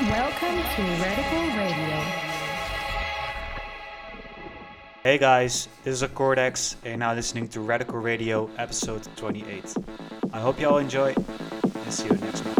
Welcome to Radical Radio. Hey guys, this is Acortex, and you're now listening to Radical Radio episode 28. I hope you all enjoy, and see you next month.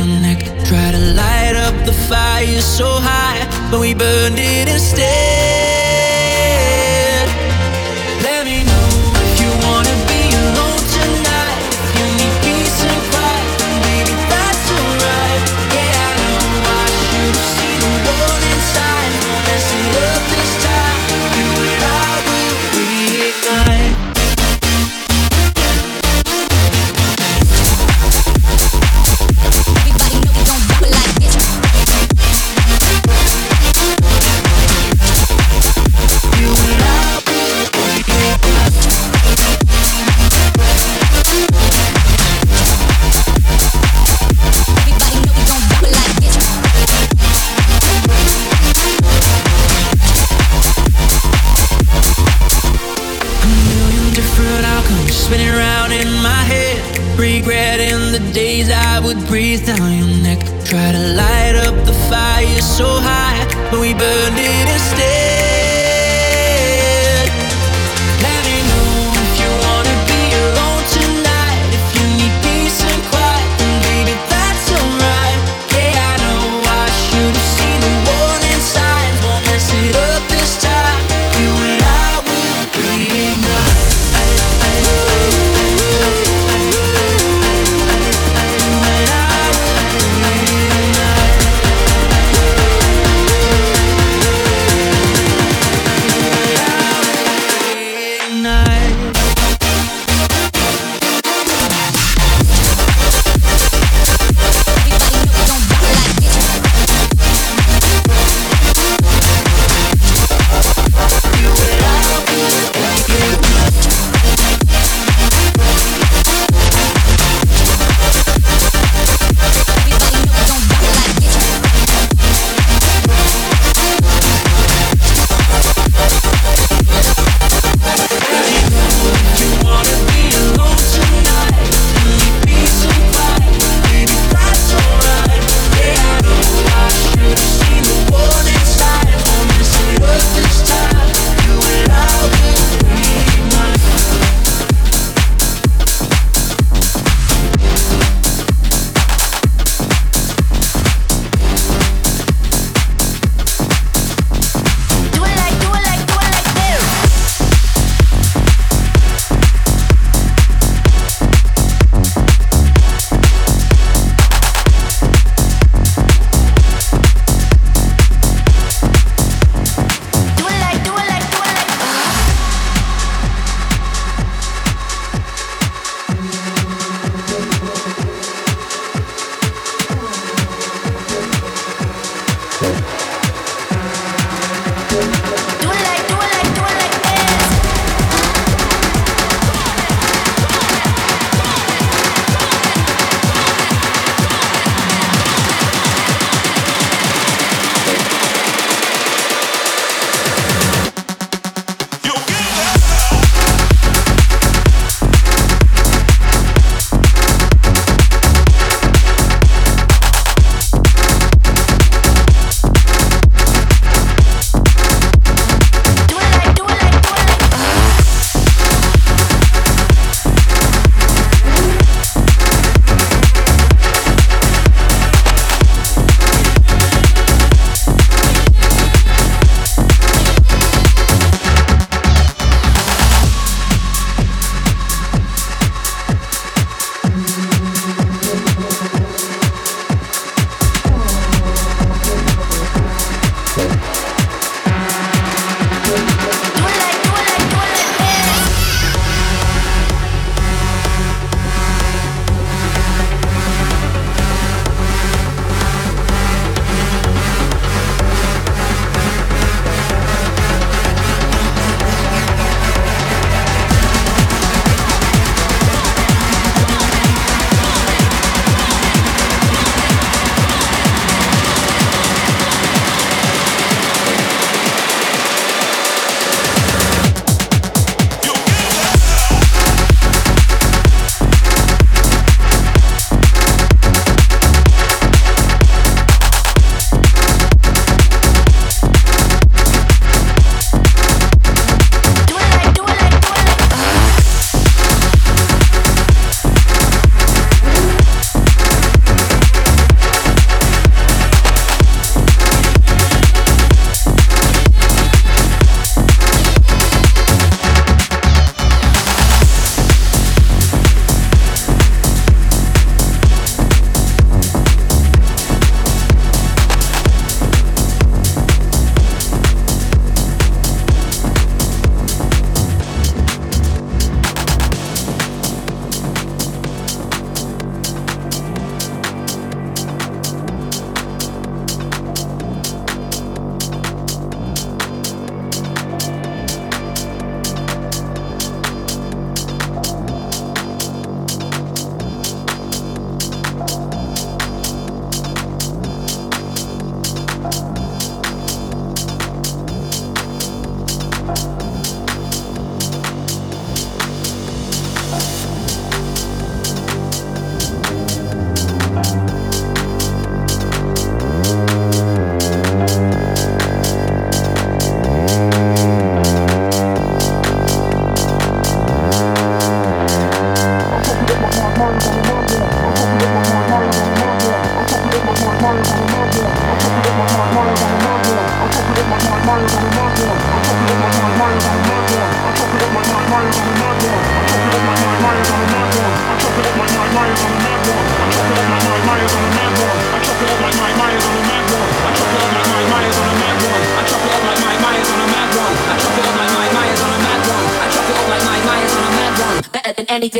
but we burned it instead.